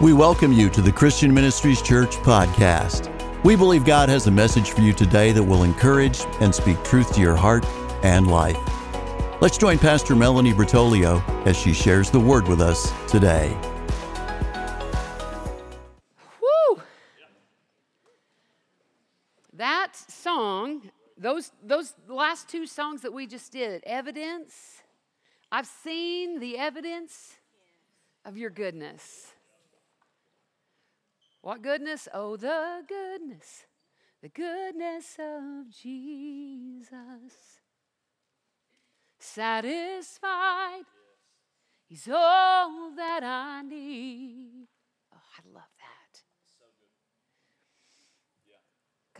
We welcome you to the Christian Ministries Church podcast. We believe God has a message for you today that will encourage and speak truth to your heart and life. Let's join Pastor Melanie Bertoglio as she shares the word with us today. Woo! That song, those those last two songs that we just did, evidence. I've seen the evidence of your goodness. What goodness? Oh, the goodness, the goodness of Jesus. Satisfied, He's all that I need. Oh, I love that.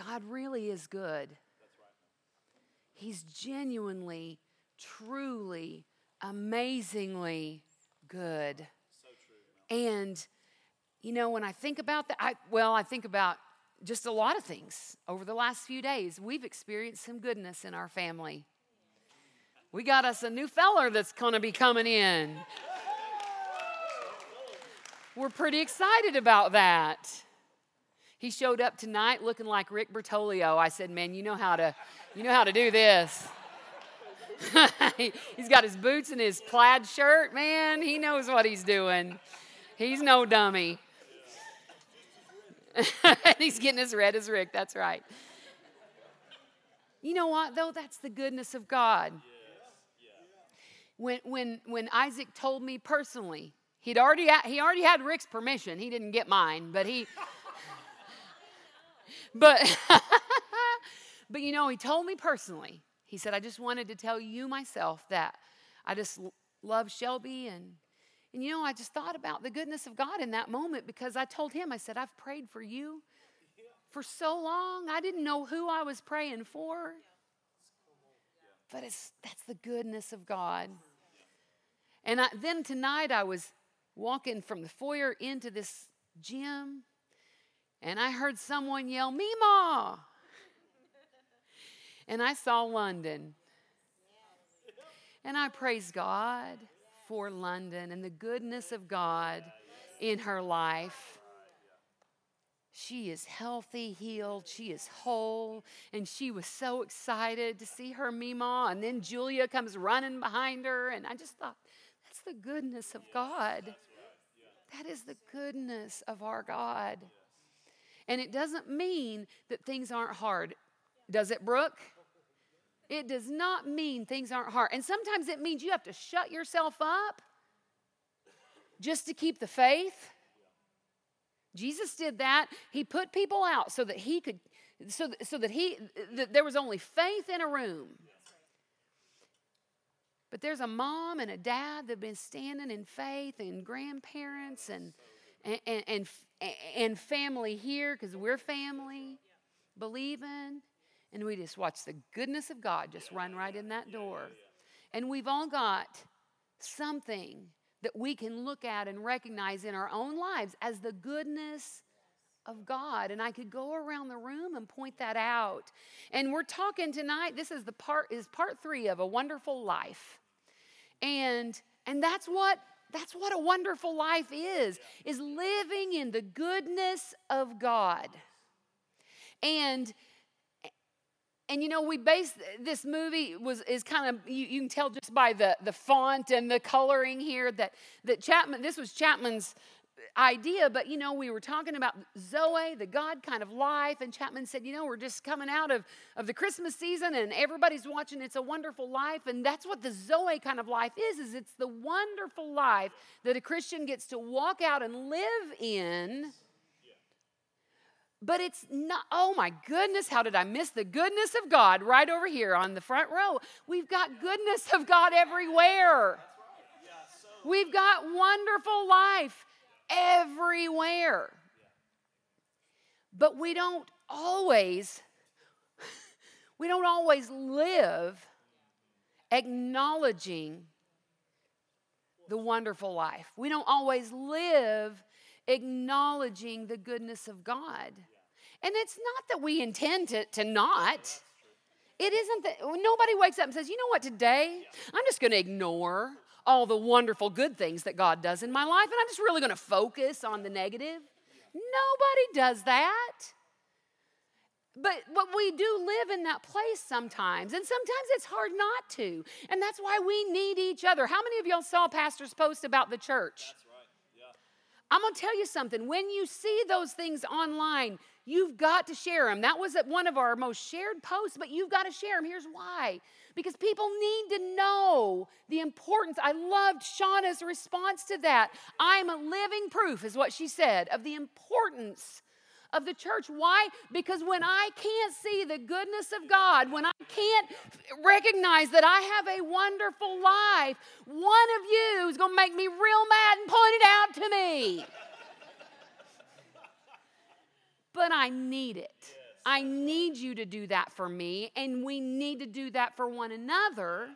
God really is good. He's genuinely, truly, amazingly good. And, you know, when I think about that, I, well, I think about just a lot of things. Over the last few days, we've experienced some goodness in our family. We got us a new feller that's going to be coming in. We're pretty excited about that. He showed up tonight looking like Rick Bertoglio. I said, "Man, you know how to, you know how to do this." he's got his boots and his plaid shirt. Man, he knows what he's doing. He's no dummy. he's getting as red as Rick. That's right. You know what, though? That's the goodness of God. When, when, when Isaac told me personally, he'd already, he already had Rick's permission. He didn't get mine, but he. but, but you know, he told me personally, he said, I just wanted to tell you myself that I just love Shelby and and you know, I just thought about the goodness of God in that moment because I told him, I said, I've prayed for you for so long. I didn't know who I was praying for. But it's that's the goodness of God. And I, then tonight I was walking from the foyer into this gym and I heard someone yell, Mima! And I saw London. And I praise God for London and the goodness of God in her life. She is healthy, healed, she is whole, and she was so excited to see her Mima. And then Julia comes running behind her, and I just thought, that's the goodness of God. That is the goodness of our God. And it doesn't mean that things aren't hard. Does it, Brooke? It does not mean things aren't hard. And sometimes it means you have to shut yourself up just to keep the faith. Jesus did that. He put people out so that he could so, so that he that there was only faith in a room. But there's a mom and a dad that have been standing in faith and grandparents and and and, and family here because we're family believing and we just watch the goodness of God just run right in that door. And we've all got something that we can look at and recognize in our own lives as the goodness of God. And I could go around the room and point that out. And we're talking tonight, this is the part is part 3 of a wonderful life. And and that's what that's what a wonderful life is is living in the goodness of God. And and you know we base this movie was is kind of you, you, can tell just by the the font and the coloring here that that chapman this was chapman's idea but you know we were talking about zoe the god kind of life and chapman said you know we're just coming out of of the christmas season and everybody's watching it's a wonderful life and that's what the zoe kind of life is is it's the wonderful life that a christian gets to walk out and live in but it's not, oh my goodness, how did I miss the goodness of God right over here on the front row? We've got goodness of God everywhere. We've got wonderful life everywhere. But we don't always, we don't always live acknowledging the wonderful life. We don't always live acknowledging the goodness of God. And it's not that we intend to, to not. It isn't that nobody wakes up and says, you know what, today I'm just going to ignore all the wonderful good things that God does in my life, and I'm just really going to focus on the negative. Nobody does that. But, but we do live in that place sometimes, and sometimes it's hard not to. And that's why we need each other. How many of y'all saw Pastor's post about the church? Right. Yeah. I'm gonna tell you something. When you see those things online, you've got to share them. That was one of our most shared posts, but you've got to share them. Here's why because people need to know the importance. I loved Shauna's response to that. I'm a living proof, is what she said, of the importance of the church. Why? Because when I can't see the goodness of God, when I can't recognize that I have a wonderful life, one of you is going to make me real mad and point it out to me. But I need it. I need you to do that for me, and we need to do that for one another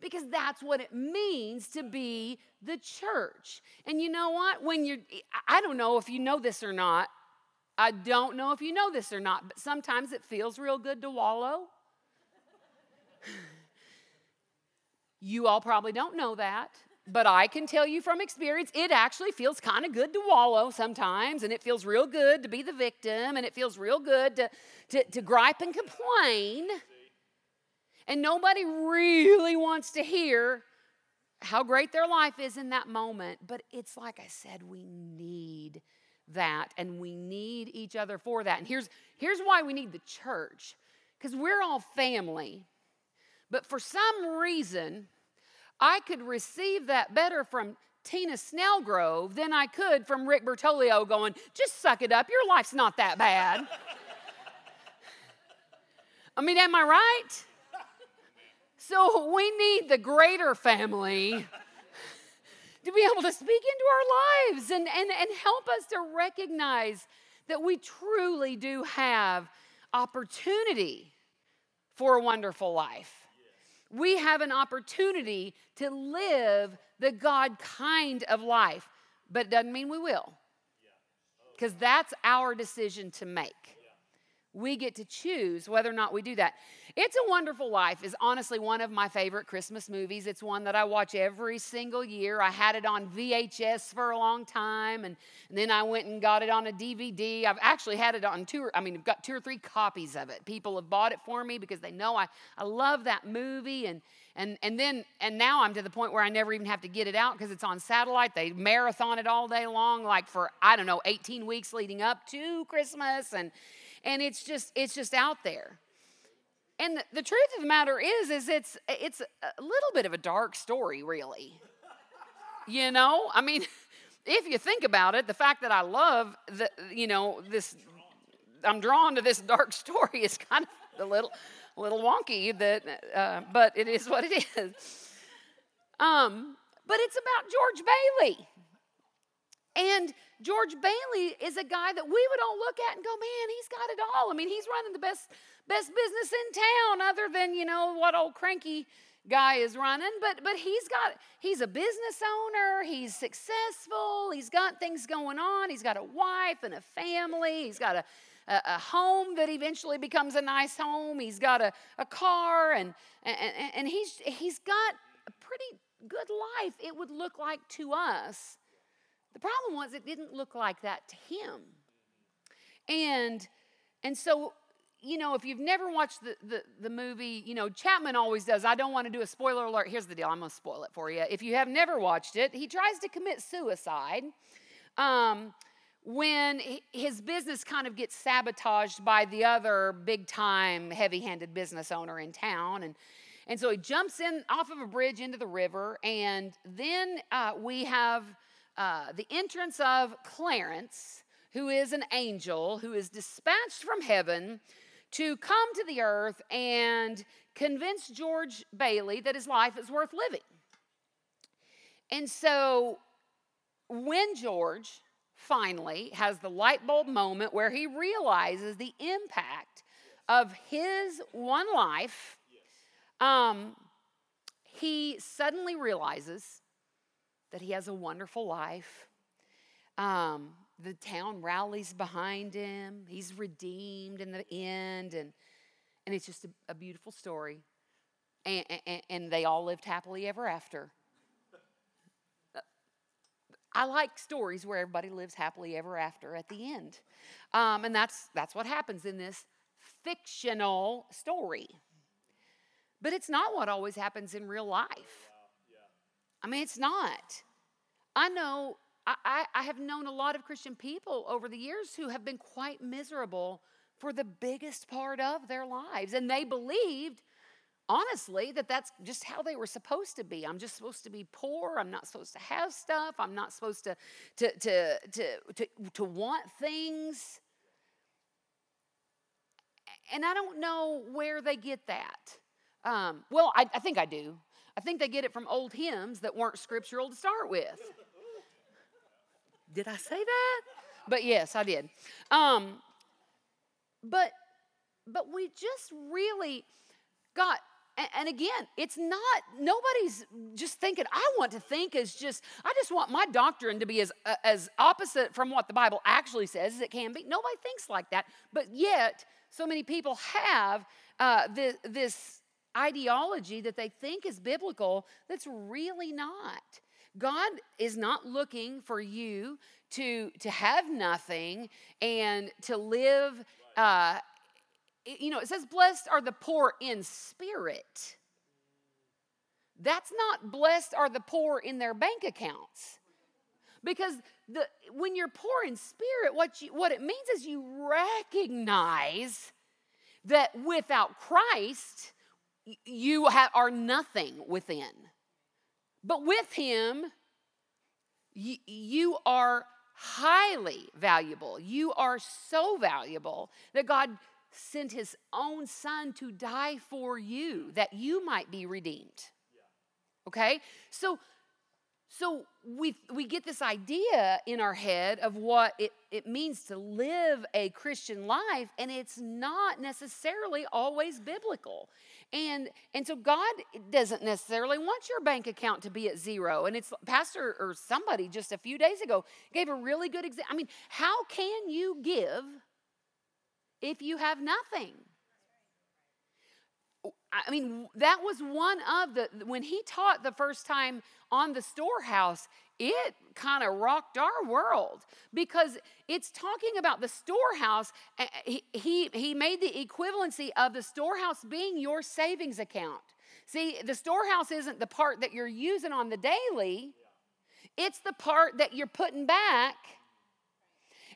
because that's what it means to be the church. And you know what? When you're, I don't know if you know this or not. I don't know if you know this or not, but sometimes it feels real good to wallow. you all probably don't know that. But I can tell you from experience, it actually feels kind of good to wallow sometimes, and it feels real good to be the victim, and it feels real good to, to, to gripe and complain. And nobody really wants to hear how great their life is in that moment. But it's like I said, we need that, and we need each other for that. And here's, here's why we need the church because we're all family. But for some reason, I could receive that better from Tina Snellgrove than I could from Rick Bertoglio going, just suck it up. Your life's not that bad. I mean, am I right? So we need the greater family to be able to speak into our lives and, and, and help us to recognize that we truly do have opportunity for a wonderful life we have an opportunity to live the God kind of life, but it doesn't mean we will. Because that's our decision to make. We get to choose whether or not we do that. It's a Wonderful Life is honestly one of my favorite Christmas movies. It's one that I watch every single year. I had it on VHS for a long time, and, and then I went and got it on a DVD. I've actually had it on two, I mean, I've got two or three copies of it. People have bought it for me because they know I, I love that movie. And, and, and then, and now I'm to the point where I never even have to get it out because it's on satellite. They marathon it all day long, like for, I don't know, 18 weeks leading up to Christmas. And, and it's just, it's just out there. And the, the truth of the matter is, is it's it's a little bit of a dark story, really. You know, I mean, if you think about it, the fact that I love the, you know, this, I'm drawn to this dark story is kind of a little, little wonky. That, uh, but it is what it is. Um, but it's about George Bailey, and George Bailey is a guy that we would all look at and go, man, he's got it all. I mean, he's running the best best business in town other than, you know, what old cranky guy is running, but but he's got he's a business owner, he's successful, he's got things going on, he's got a wife and a family, he's got a a, a home that eventually becomes a nice home, he's got a, a car and, and and he's he's got a pretty good life, it would look like to us. The problem was it didn't look like that to him. And and so you know, if you've never watched the, the, the, movie, you know, Chapman always does. I don't want to do a spoiler alert. Here's the deal I'm going to spoil it for you. If you have never watched it, he tries to commit suicide um, when his business kind of gets sabotaged by the other big time, heavy handed business owner in town. And, and so he jumps in off of a bridge into the river. And then uh, we have uh, the entrance of Clarence, who is an angel who is dispatched from heaven to come to the earth and convince George Bailey that his life is worth living. And so when George finally has the light bulb moment where he realizes the impact of his one life, um, he suddenly realizes that he has a wonderful life. Um, the town rallies behind him. He's redeemed in the end, and and it's just a, a beautiful story. And, and, and they all lived happily ever after. I like stories where everybody lives happily ever after at the end. Um, and that's, that's what happens in this fictional story. But it's not what always happens in real life. I mean, it's not. I know, I, I, have known a lot of Christian people over the years who have been quite miserable for the biggest part of their lives. And they believed honestly that that's just how they were supposed to be. I'm just supposed to be poor. I'm not supposed to have stuff. I'm not supposed to to to to to, to want things. And i don't know where they get that. Um, well I, I think i do i think they get it from old hymns that weren't scriptural to start with did i say that but yes i did um, but but we just really got and again, it's not, nobody's just thinking, I want to think as just, I just want my doctrine to be as, uh, as opposite from what the Bible actually says as it can be. Nobody thinks like that. But yet, so many people have uh, this, this ideology that they think is biblical that's really not. God is not looking for you to, to have nothing and to live uh, you know, it says, blessed are the poor in spirit. That's not blessed are the poor in their bank accounts. Because the, when you're poor in spirit, what, you, what it means is you recognize that without Christ, you have, are nothing within. But with Him, you, you are highly valuable. You are so valuable that God sent his own son to die for you that you might be redeemed. Okay? So so we we get this idea in our head of what it, it means to live a Christian life, and it's not necessarily always biblical. And and so God doesn't necessarily want your bank account to be at zero. And it's pastor or somebody just a few days ago gave a really good example. I mean, how can you give if you have nothing? I mean, that was one of the, when he taught the first time on the storehouse, it kind of rocked our world because it's talking about the storehouse. He, he, he made the equivalency of the storehouse being your savings account. See, the storehouse isn't the part that you're using on the daily, it's the part that you're putting back.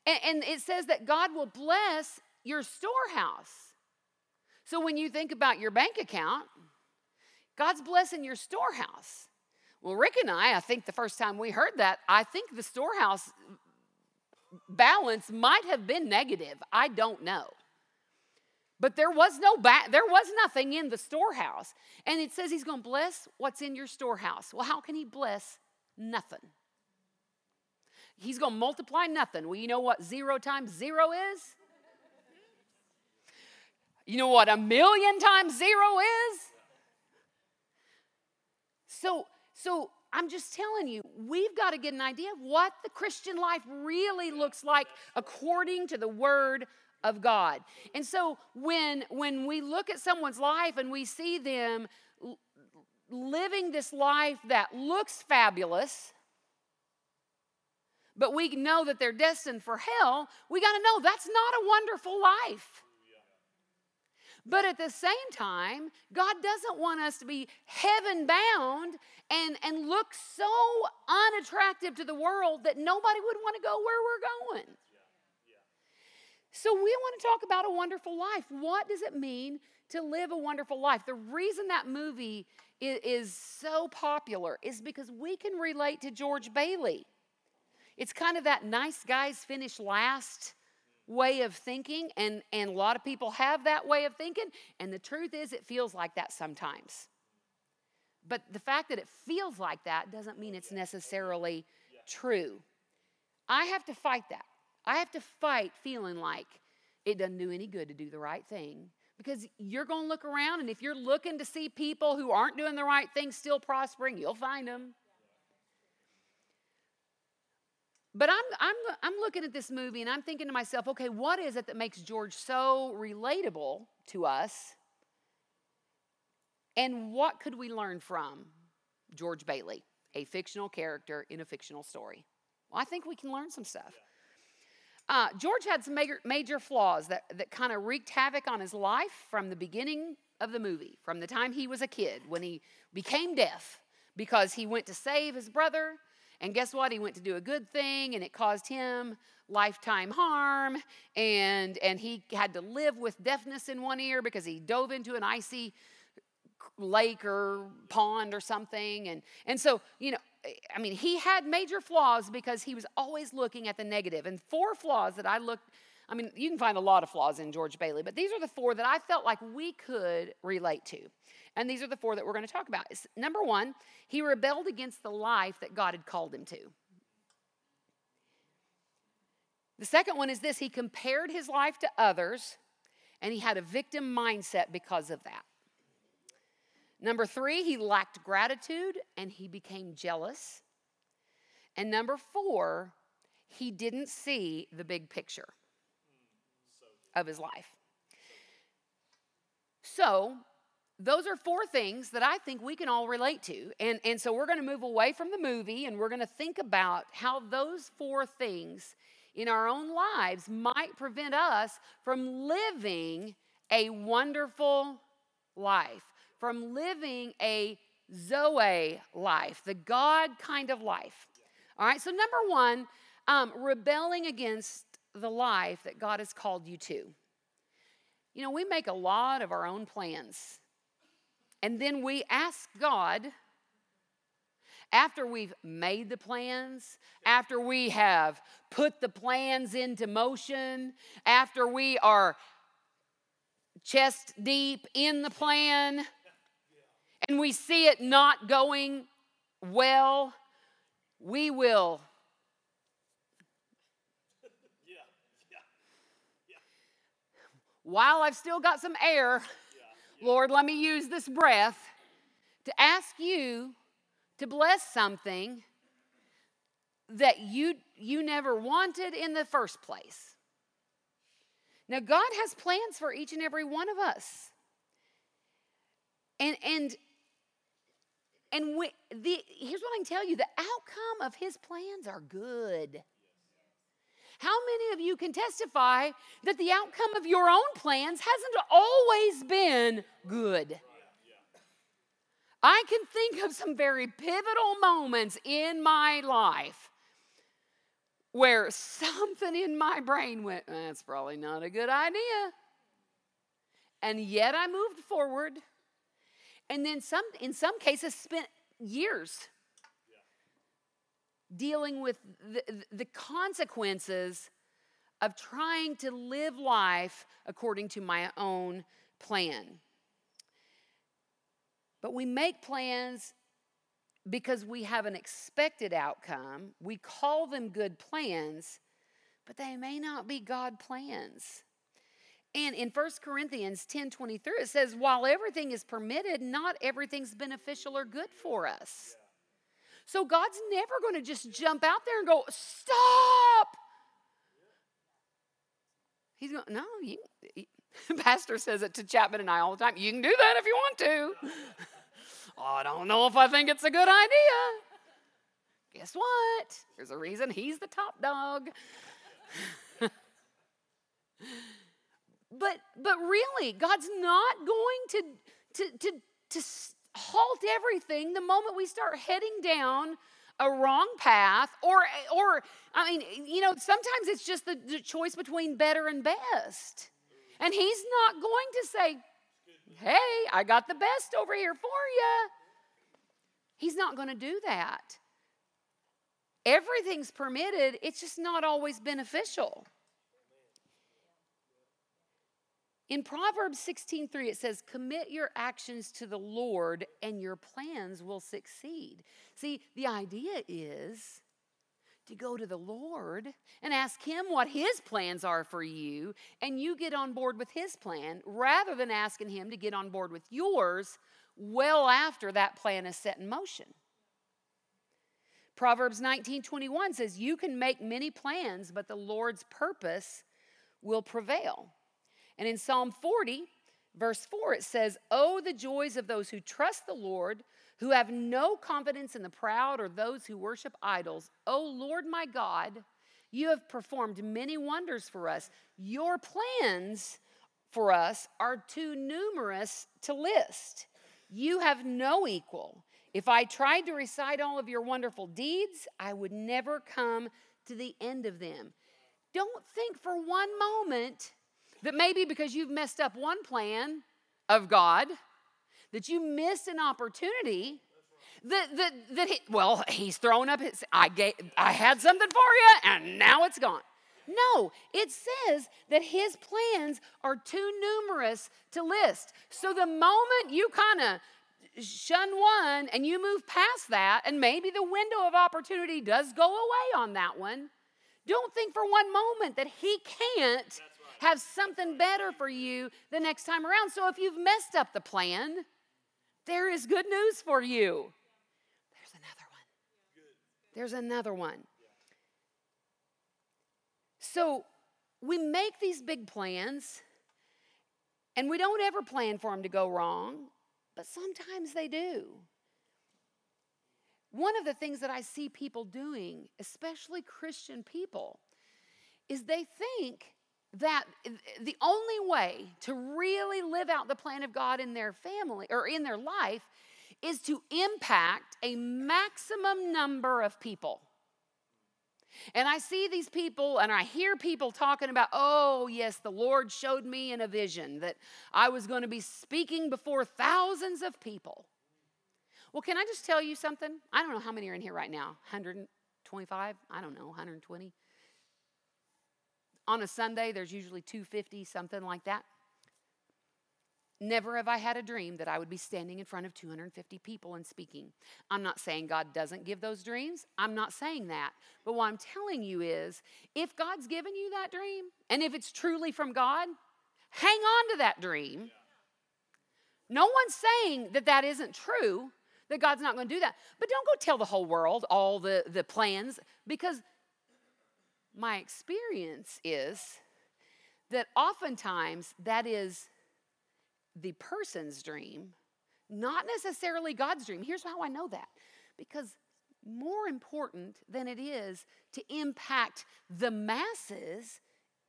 And, and it says that God will bless your storehouse. So when you think about your bank account, God's blessing your storehouse. Well, Rick and I, I think the first time we heard that, I think the storehouse balance might have been negative. I don't know. But there was no ba- there was nothing in the storehouse. And it says he's going to bless what's in your storehouse. Well, how can he bless nothing? He's going to multiply nothing. Well, you know what 0 times 0 is? You know what a million times zero is? So, so I'm just telling you, we've got to get an idea of what the Christian life really looks like according to the Word of God. And so when when we look at someone's life and we see them living this life that looks fabulous, but we know that they're destined for hell, we got to know that's not a wonderful life. But at the same time, God doesn't want us to be heaven bound and, and look so unattractive to the world that nobody would want to go where we're going. So, we want to talk about a wonderful life. What does it mean to live a wonderful life? The reason that movie is, is so popular is because we can relate to George Bailey. It's kind of that nice guys finish last way of thinking, and, and a lot of people have that way of thinking, and the truth is, it feels like that sometimes. But the fact that it feels like that doesn't mean it's necessarily true. I have to fight that. I have to fight feeling like it doesn't do any good to do the right thing because you're going to look around, and if you're looking to see people who aren't doing the right thing still prospering, you'll find them. But I'm, I'm, I'm looking at this movie and I'm thinking to myself, okay, what is it that makes George so relatable to us? And what could we learn from George Bailey, a fictional character in a fictional story? Well, I think we can learn some stuff. Uh, George had some major, major flaws that, that kind of wreaked havoc on his life from the beginning of the movie, from the time he was a kid, when he became deaf because he went to save his brother. And guess what? He went to do a good thing and it caused him lifetime harm. And, and he had to live with deafness in one ear because he dove into an icy lake or pond or something. And, and so, you know, I mean, he had major flaws because he was always looking at the negative. And four flaws that I looked, I mean, you can find a lot of flaws in George Bailey, but these are the four that I felt like we could relate to. And these are the four that we're going to talk about. Number one, he rebelled against the life that God had called him to. The second one is this he compared his life to others, and he had a victim mindset because of that. Number three, he lacked gratitude and he became jealous. And number four, he didn't see the big picture of his life. So, those are four things that I think we can all relate to. And, and so, we're going to move away from the movie and we're going to think about how those four things in our own lives might prevent us from living a wonderful life from living a Zoe life, the God kind of life. All right, so number one, um, rebelling against the life that God has called you to. You know, we make a lot of our own plans, and then we ask God after we've made the plans, after we have put the plans into motion, after we are chest deep in the plan, and we see it not going well, we will. While I've still got some air, Lord, let me use this breath to ask you to bless something that you you never wanted in the first place. Now God has plans for each and every one of us. And and and we, the, here's what I can tell you the outcome of his plans are good. How many of you can testify that the outcome of your own plans hasn't always been good? I can think of some very pivotal moments in my life where something in my brain went, eh, that's probably not a good idea. And yet I moved forward and then some in some cases spent years dealing with the, the consequences of trying to live life according to my own plan. But we make plans because we have an expected outcome. We call them good plans, but they may not be God plans. And in 1 Corinthians 10 23, it says, while everything is permitted, not everything's beneficial or good for us. So God's never going to just jump out there and go, stop. He's going, no, you, Pastor says it to Chapman and I all the time. You can do that if you want to. oh, I don't know if I think it's a good idea. Guess what? There's a reason he's the top dog. But but really, God's not going to to to to halt everything the moment we start heading down a wrong path or or I mean, you know, sometimes it's just the, the choice between better and best. And he's not going to say, "Hey, I got the best over here for you." He's not going to do that. Everything's permitted, it's just not always beneficial. In Proverbs 16:3 it says commit your actions to the Lord and your plans will succeed. See, the idea is to go to the Lord and ask him what his plans are for you and you get on board with his plan rather than asking him to get on board with yours well after that plan is set in motion. Proverbs 19:21 says you can make many plans but the Lord's purpose will prevail. And in Psalm 40, verse 4, it says, Oh, the joys of those who trust the Lord, who have no confidence in the proud or those who worship idols. O Lord my God, you have performed many wonders for us. Your plans for us are too numerous to list. You have no equal. If I tried to recite all of your wonderful deeds, I would never come to the end of them. Don't think for one moment that maybe because you've messed up one plan of God, that you missed an opportunity that, that, that he, well, he's throwing up his, I, gave, I had something for you and now it's gone. No, it says that his plans are too numerous to list. So the moment you kind of shun one and you move past that, and maybe the window of opportunity does go away on that one, don't think for one moment that he can't have something better for you the next time around. So if you've messed up the plan, there is good news for you. There's another one. There's another one. So we make these big plans and we don't ever plan for them to go wrong, but sometimes they do. One of the things that I see people doing, especially Christian people, is they think that the only way to really live out the plan of God in their family or in their life is to impact a maximum number of people. And I see these people and I hear people talking about, oh, yes, the Lord showed me in a vision that I was going to be speaking before thousands of people. Well, can I just tell you something? I don't know how many are in here right now 125? I don't know, 120. On a Sunday, there's usually 250, something like that. Never have I had a dream that I would be standing in front of 250 people and speaking. I'm not saying God doesn't give those dreams. I'm not saying that. But what I'm telling you is if God's given you that dream, and if it's truly from God, hang on to that dream. No one's saying that that isn't true, that God's not going to do that. But don't go tell the whole world all the, the plans, because my experience is that oftentimes that is the person's dream, not necessarily God's dream. Here's how I know that because more important than it is to impact the masses,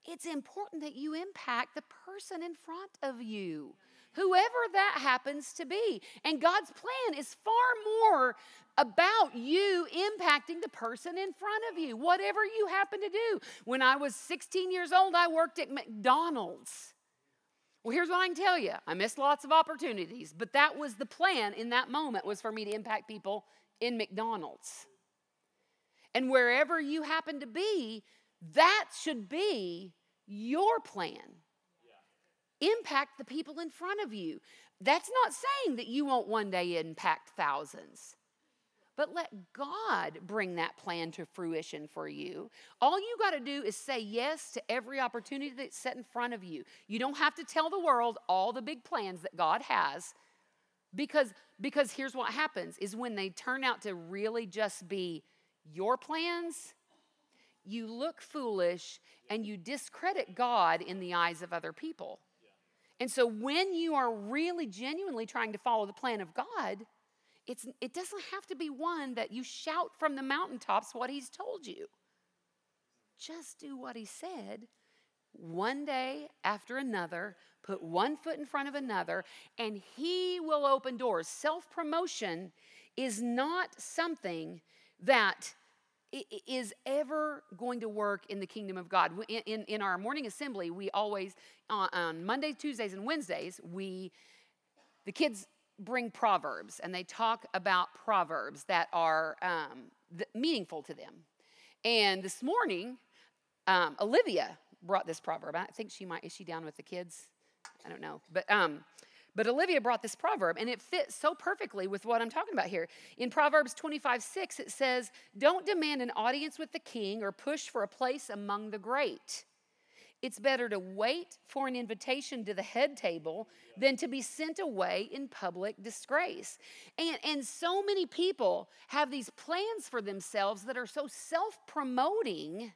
it's important that you impact the person in front of you, whoever that happens to be. And God's plan is far more about you impacting the person in front of you, whatever you happen to do. When I was 16 years old, I worked at McDonald's. Well, here's what I can tell you. I missed lots of opportunities, but that was the plan in that moment was for me to impact people in McDonald's. And wherever you happen to be, that should be your plan. Impact the people in front of you. That's not saying that you won't one day impact thousands but let God bring that plan to fruition for you. All you got to do is say yes to every opportunity that's set in front of you. You don't have to tell the world all the big plans that God has because because here's what happens is when they turn out to really just be your plans, you look foolish and you discredit God in the eyes of other people. And so when you are really genuinely trying to follow the plan of God, it's, it doesn't have to be one that you shout from the mountaintops what he's told you. Just do what he said one day after another, put one foot in front of another, and he will open doors. Self promotion is not something that is ever going to work in the kingdom of God. In, in, in our morning assembly, we always, on, on Mondays, Tuesdays, and Wednesdays, we, the kids bring proverbs and they talk about proverbs that are um, th- meaningful to them. And this morning, um, Olivia brought this proverb. I think she might, is she down with the kids? I don't know. But, um, but Olivia brought this proverb, and it fits so perfectly with what I'm talking about here. In Proverbs 25 6, it says, Don't demand an audience with the king or push for a place among the great. It's better to wait for an invitation to the head table than to be sent away in public disgrace. And, and so many people have these plans for themselves that are so self promoting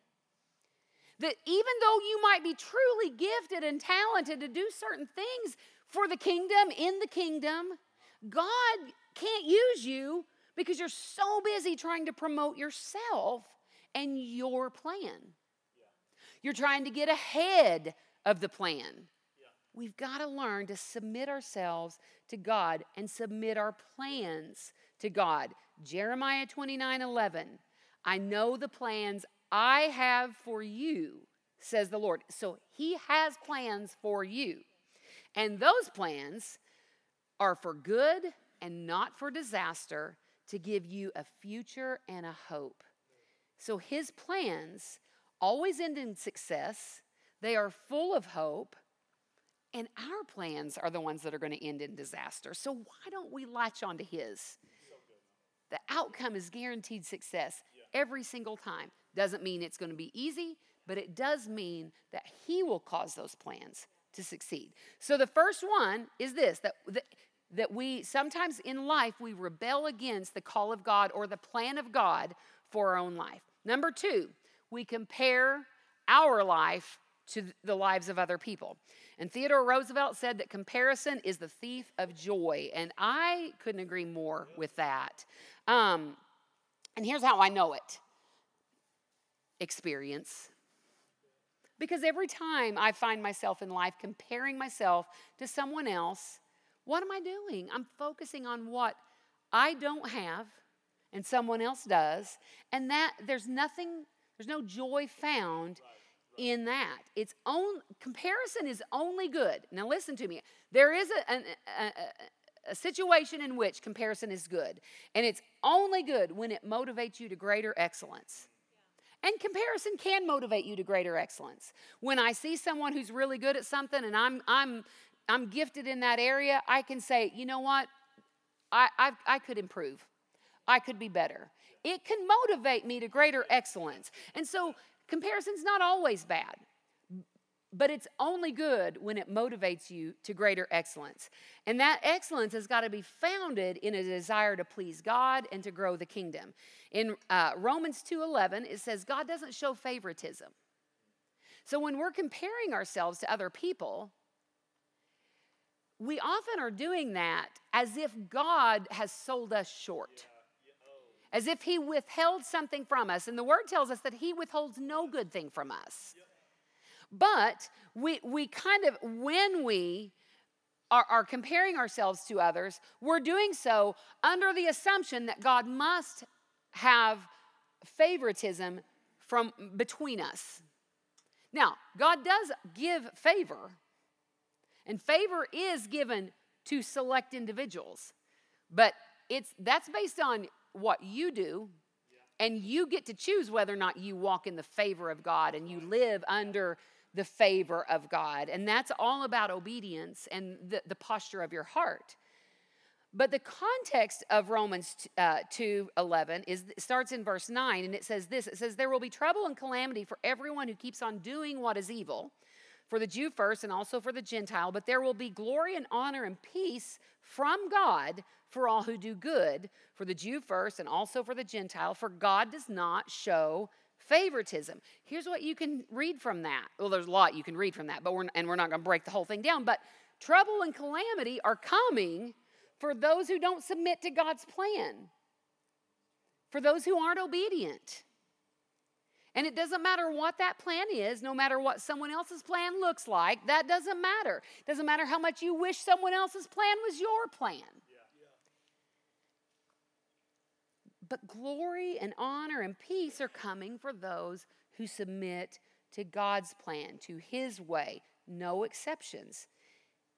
that even though you might be truly gifted and talented to do certain things for the kingdom, in the kingdom, God can't use you because you're so busy trying to promote yourself and your plan. You're trying to get ahead of the plan. We've got to learn to submit ourselves to God and submit our plans to God. Jeremiah 29 11. I know the plans I have for you, says the Lord. So he has plans for you. And those plans are for good and not for disaster, to give you a future and a hope. So his plans always end in success, they are full of hope. And our plans are the ones that are going to end in disaster. So why don't we latch onto his? The outcome is guaranteed success every single time. Doesn't mean it's going to be easy, but it does mean that He will cause those plans to succeed. So the first one is this that, that, that we sometimes in life we rebel against the call of God or the plan of God for our own life. Number two, we compare our life to the lives of other people. And Theodore Roosevelt said that comparison is the thief of joy. And I couldn't agree more with that. Um, and here's how I know it experience. Because every time I find myself in life comparing myself to someone else, what am I doing? I'm focusing on what I don't have and someone else does, and that there's nothing, there's no joy found in that. It's own comparison is only good. Now listen to me. There is a, a, a, a situation in which comparison is good, and it's only good when it motivates you to greater excellence. And comparison can motivate you to greater excellence. When I see someone who's really good at something and I'm, I'm, I'm gifted in that area, I can say, you know what? I, I, I could improve. I could be better. It can motivate me to greater excellence. And so comparison's not always bad but it's only good when it motivates you to greater excellence. And that excellence has got to be founded in a desire to please God and to grow the kingdom. In uh, Romans 2:11 it says God doesn't show favoritism. So when we're comparing ourselves to other people, we often are doing that as if God has sold us short. As if he withheld something from us. And the word tells us that he withholds no good thing from us. But we, we kind of, when we are, are comparing ourselves to others, we're doing so under the assumption that God must have favoritism from between us. Now, God does give favor, and favor is given to select individuals, but it's that's based on what you do, and you get to choose whether or not you walk in the favor of God and you live under the favor of God. And that's all about obedience and the, the posture of your heart. But the context of Romans uh, 2 11 is, starts in verse 9, and it says this it says, There will be trouble and calamity for everyone who keeps on doing what is evil, for the Jew first and also for the Gentile, but there will be glory and honor and peace from God for all who do good, for the Jew first and also for the Gentile, for God does not show favoritism. Here's what you can read from that. Well, there's a lot you can read from that, but we're, and we're not going to break the whole thing down. But trouble and calamity are coming for those who don't submit to God's plan, for those who aren't obedient. And it doesn't matter what that plan is, no matter what someone else's plan looks like, that doesn't matter. It doesn't matter how much you wish someone else's plan was your plan. But glory and honor and peace are coming for those who submit to God's plan, to His way, no exceptions.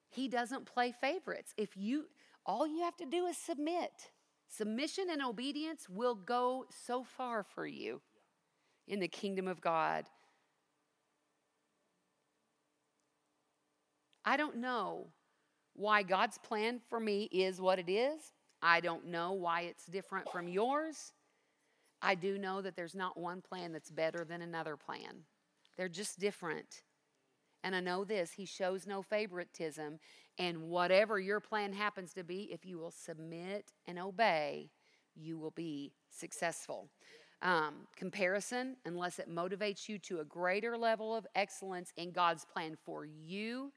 He doesn't play favorites. If you all you have to do is submit. Submission and obedience will go so far for you in the kingdom of God. I don't know why God's plan for me is what it is. I don't know why it's different from yours. I do know that there's not one plan that's better than another plan. They're just different. And I know this He shows no favoritism. And whatever your plan happens to be, if you will submit and obey, you will be successful. Um, comparison, unless it motivates you to a greater level of excellence in God's plan for you,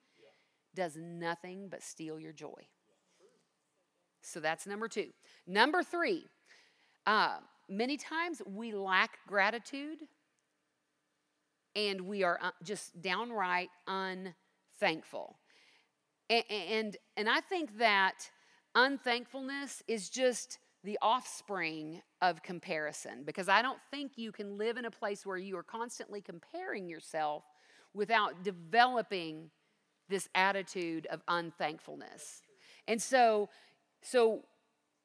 does nothing but steal your joy. So that's number two. Number three, uh, many times we lack gratitude and we are uh, just downright unthankful. And, and, and I think that unthankfulness is just the offspring of comparison because I don't think you can live in a place where you are constantly comparing yourself without developing this attitude of unthankfulness. And so so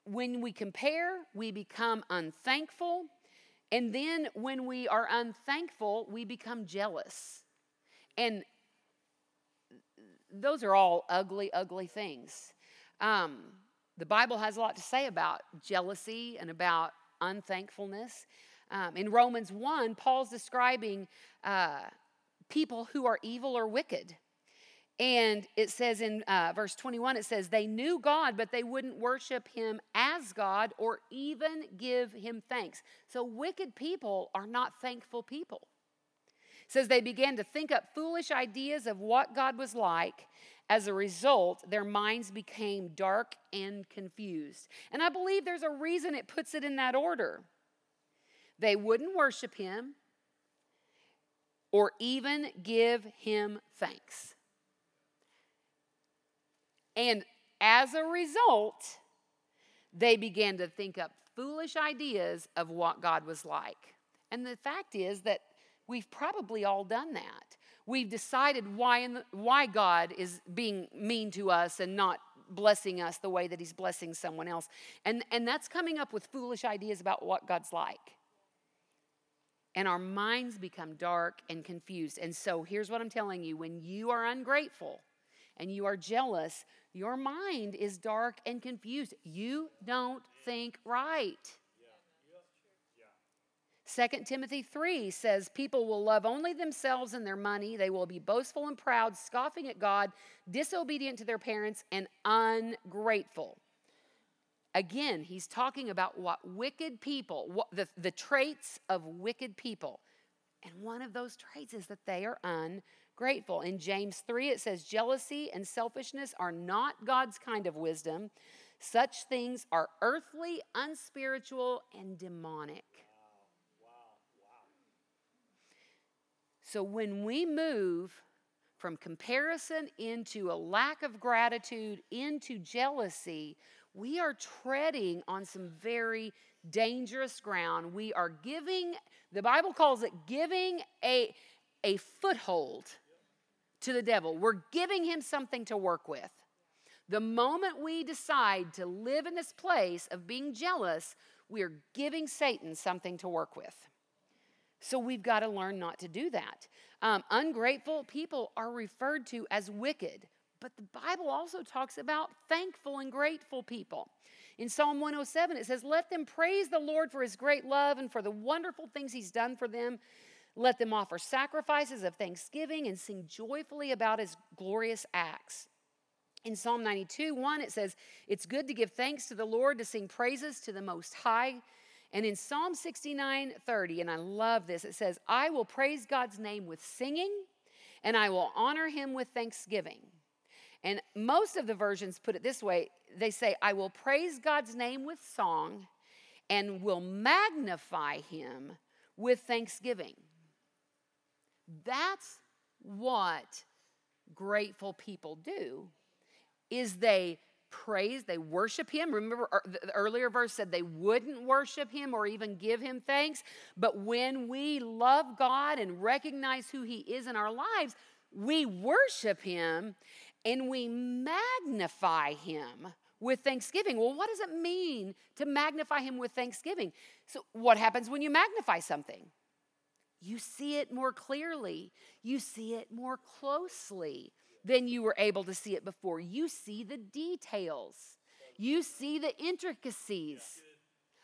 when we compare, we become unthankful. And then when we are unthankful, we become jealous. And those are all ugly, ugly things. Um, the Bible has a lot to say about jealousy and about unthankfulness. Um, in Romans 1, Paul's describing uh, people who are evil or wicked. And it says in uh, verse 21, it says, They knew God, but they wouldn't worship him as God or even give him thanks. So wicked people are not thankful people. It says they began to think up foolish ideas of what God was like. As a result, their minds became dark and confused. And I believe there's a reason it puts it in that order. They wouldn't worship him or even give him thanks. And as a result, they began to think up foolish ideas of what God was like. And the fact is that we've probably all done that. We've decided why, the, why God is being mean to us and not blessing us the way that He's blessing someone else. And, and that's coming up with foolish ideas about what God's like. And our minds become dark and confused. And so here's what I'm telling you when you are ungrateful and you are jealous, your mind is dark and confused. You don't think right. 2 Timothy 3 says, People will love only themselves and their money. They will be boastful and proud, scoffing at God, disobedient to their parents, and ungrateful. Again, he's talking about what wicked people, what the, the traits of wicked people. And one of those traits is that they are ungrateful grateful. In James 3, it says, Jealousy and selfishness are not God's kind of wisdom. Such things are earthly, unspiritual, and demonic. So when we move from comparison into a lack of gratitude into jealousy, we are treading on some very dangerous ground. We are giving, the Bible calls it giving a, a foothold to the devil. We're giving him something to work with. The moment we decide to live in this place of being jealous, we are giving Satan something to work with. So we've got to learn not to do that. Um, ungrateful people are referred to as wicked, but the Bible also talks about thankful and grateful people. In Psalm 107, it says, Let them praise the Lord for his great love and for the wonderful things he's done for them. Let them offer sacrifices of thanksgiving and sing joyfully about his glorious acts. In Psalm 92, 1, it says, It's good to give thanks to the Lord, to sing praises to the Most High. And in Psalm 69, 30, and I love this, it says, I will praise God's name with singing, and I will honor him with thanksgiving. And most of the versions put it this way they say, I will praise God's name with song and will magnify him with thanksgiving. That's what grateful people do is they praise, they worship him. Remember uh, the earlier verse said they wouldn't worship him or even give him thanks, but when we love God and recognize who he is in our lives, we worship him and we magnify him with thanksgiving. Well, what does it mean to magnify him with thanksgiving? So, what happens when you magnify something? You see it more clearly. You see it more closely than you were able to see it before. You see the details. You see the intricacies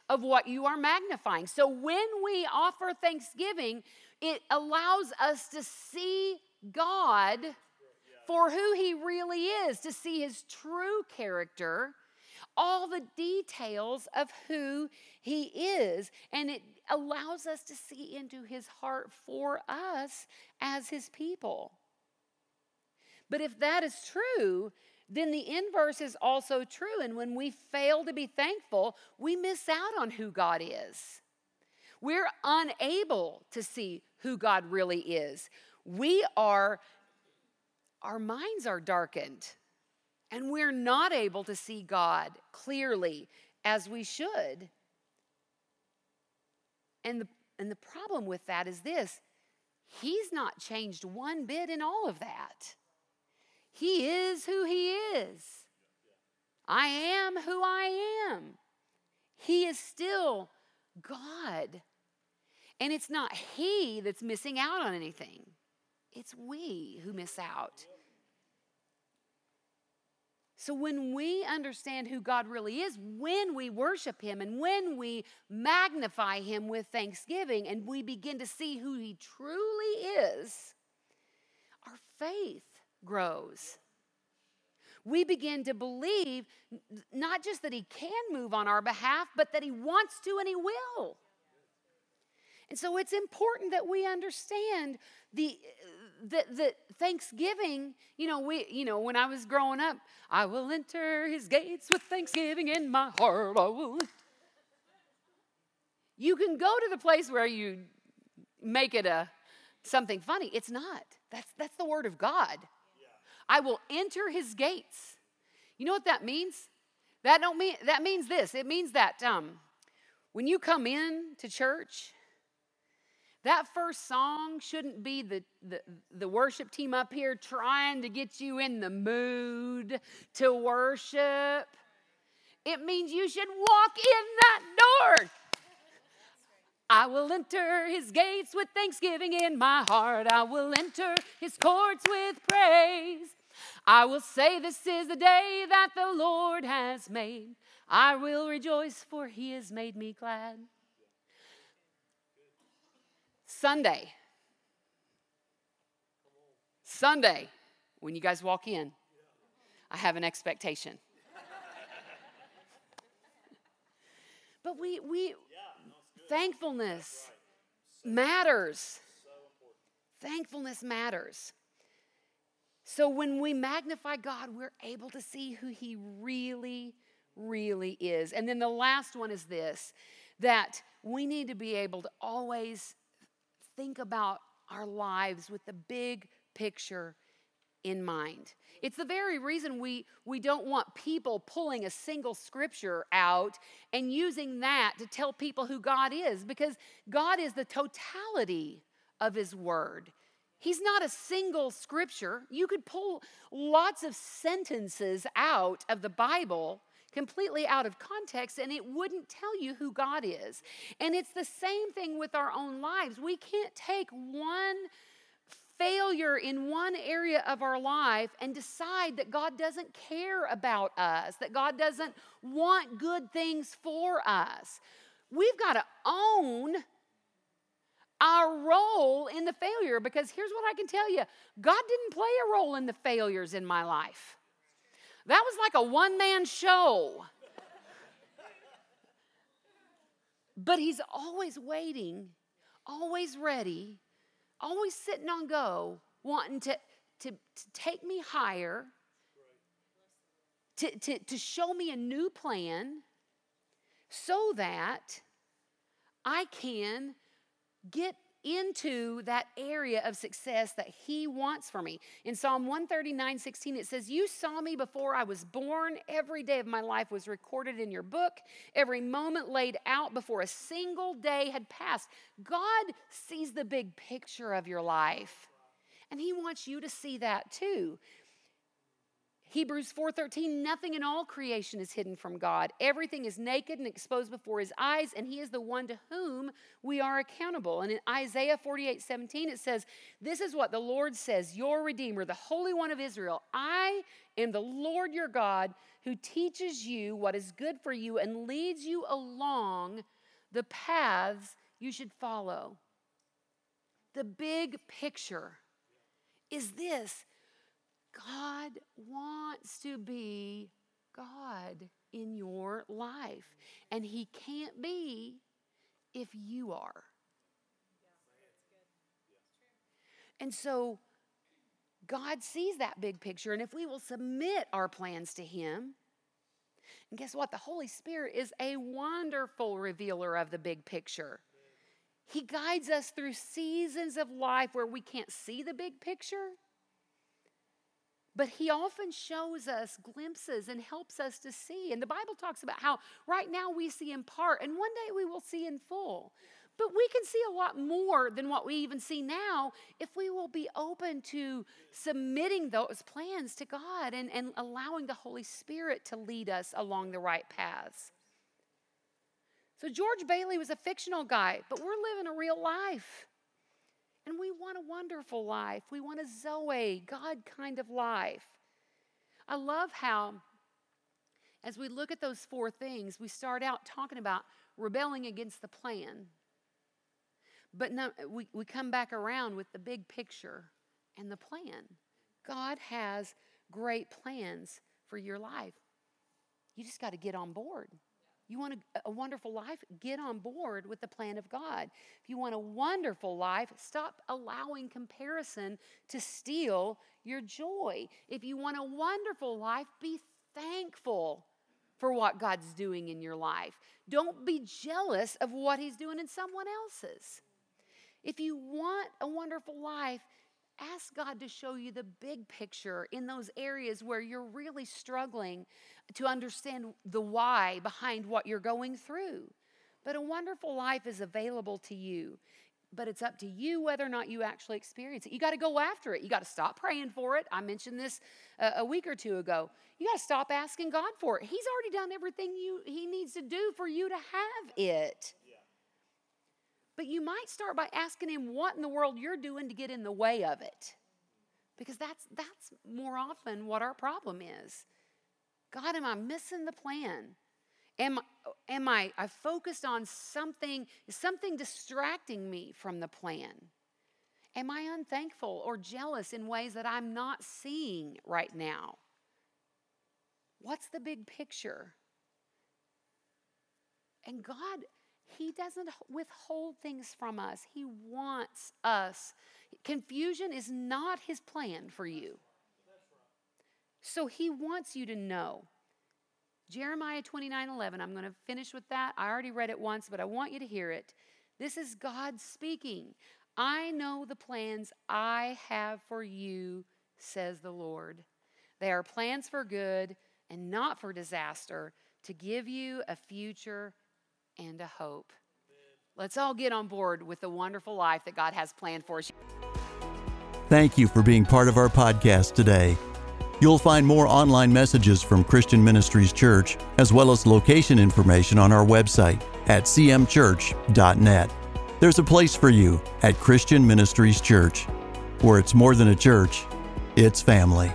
of what you are magnifying. So when we offer thanksgiving, it allows us to see God for who He really is, to see His true character, all the details of who He is. And it allows us to see into his heart for us as his people. But if that is true, then the inverse is also true. And when we fail to be thankful, we miss out on who God is. We're unable to see who God really is. We are, our minds are darkened, and we're not able to see God clearly as we should. And the, and the problem with that is this He's not changed one bit in all of that. He is who He is. I am who I am. He is still God. And it's not He that's missing out on anything, it's we who miss out. So, when we understand who God really is, when we worship Him and when we magnify Him with thanksgiving and we begin to see who He truly is, our faith grows. We begin to believe not just that He can move on our behalf, but that He wants to and He will. And so it's important that we understand the the, the Thanksgiving, you know, we, you know, when I was growing up, I will enter his gates with thanksgiving in my heart. I will. You can go to the place where you make it a something funny. It's not. That's that's the word of God. I will enter his gates. You know what that means? That don't mean that means this. It means that um, when you come in to church, that first song shouldn't be the, the, the, worship team up here trying to get you in the mood to worship. It means you should walk in that door. I will enter his gates with thanksgiving in my heart. I will enter his courts with praise. I will say, This is the day that the Lord has made. I will rejoice, for he has made me glad. Sunday. Sunday, when you guys walk in, I have an expectation. but we, we, thankfulness matters. Thankfulness matters. So when we magnify God, we're able to see who He really, really is. And then the last one is this that we need to be able to always think about our lives with the big picture in mind. It's the very reason we, we don't want people pulling a single scripture out and using that to tell people who God is, because God is the totality of His Word. He's not a single scripture. You could pull lots of sentences out of the Bible completely out of context and it wouldn't tell you who God is. And it's the same thing with our own lives. We can't take one failure in one area of our life and decide that God doesn't care about us, that God doesn't want good things for us. We've got to own our role in the failure because here's what I can tell you God didn't play a role in the failures in my life. That was like a one man show. but he's always waiting, always ready, always sitting on go, wanting to, to, to take me higher, to, to, to show me a new plan so that I can get into that area of success that He wants for me. In Psalm 139 16, it says, You saw me before I was born. Every day of my life was recorded in your book, every moment laid out before a single day had passed. God sees the big picture of your life, and He wants you to see that too. Hebrews 4:13 nothing in all creation is hidden from God. Everything is naked and exposed before his eyes and he is the one to whom we are accountable. And in Isaiah 48:17 it says, "This is what the Lord says, your redeemer, the Holy One of Israel. I am the Lord your God who teaches you what is good for you and leads you along the paths you should follow." The big picture is this God wants to be God in your life. And He can't be if you are. And so, God sees that big picture. And if we will submit our plans to Him, and guess what? The Holy Spirit is a wonderful revealer of the big picture. He guides us through seasons of life where we can't see the big picture. But he often shows us glimpses and helps us to see. And the Bible talks about how right now we see in part, and one day we will see in full. But we can see a lot more than what we even see now if we will be open to submitting those plans to God and, and allowing the Holy Spirit to lead us along the right paths. So, George Bailey was a fictional guy, but we're living a real life. And we want a wonderful life. We want a Zoe, God kind of life. I love how, as we look at those four things, we start out talking about rebelling against the plan. But no, we, we come back around with the big picture and the plan. God has great plans for your life. You just got to get on board. You want a, a, wonderful life? Get on board with the plan of God. If you want a wonderful life, stop allowing comparison to steal your joy. If you want a wonderful life, be thankful for what God's doing in your life. Don't be jealous of what He's doing in someone else's. If you want a wonderful life, ask God to show you the big picture in those areas where you're really struggling to understand the why behind what you're going through. But a wonderful life is available to you. But it's up to you whether or not you actually experience it. You got to go after it. You got to stop praying for it. I mentioned this a, a week or two ago. You got to stop asking God for it. He's already done everything you, He needs to do for you to have it. But you might start by asking him what in the world you're doing to get in the way of it. Because that's that's more often what our problem is. God, am I missing the plan? Am, am I, I focused on something, something distracting me from the plan? Am I unthankful or jealous in ways that I'm not seeing right now? What's the big picture? And God he doesn't withhold things from us. He wants us. Confusion is not His plan for you. So He wants you to know. Jeremiah 29 11, I'm going to finish with that. I already read it once, but I want you to hear it. This is God speaking. I know the plans I have for you, says the Lord. They are plans for good and not for disaster, to give you a future and a hope. Let's all get on board with the wonderful life that God has planned for us. Thank you for being part of our podcast today. You'll find more online messages from Christian Ministries Church, as well as location information on our website at cmchurch.net. There's a place for you at Christian Ministries Church, where it's more than a church, it's family.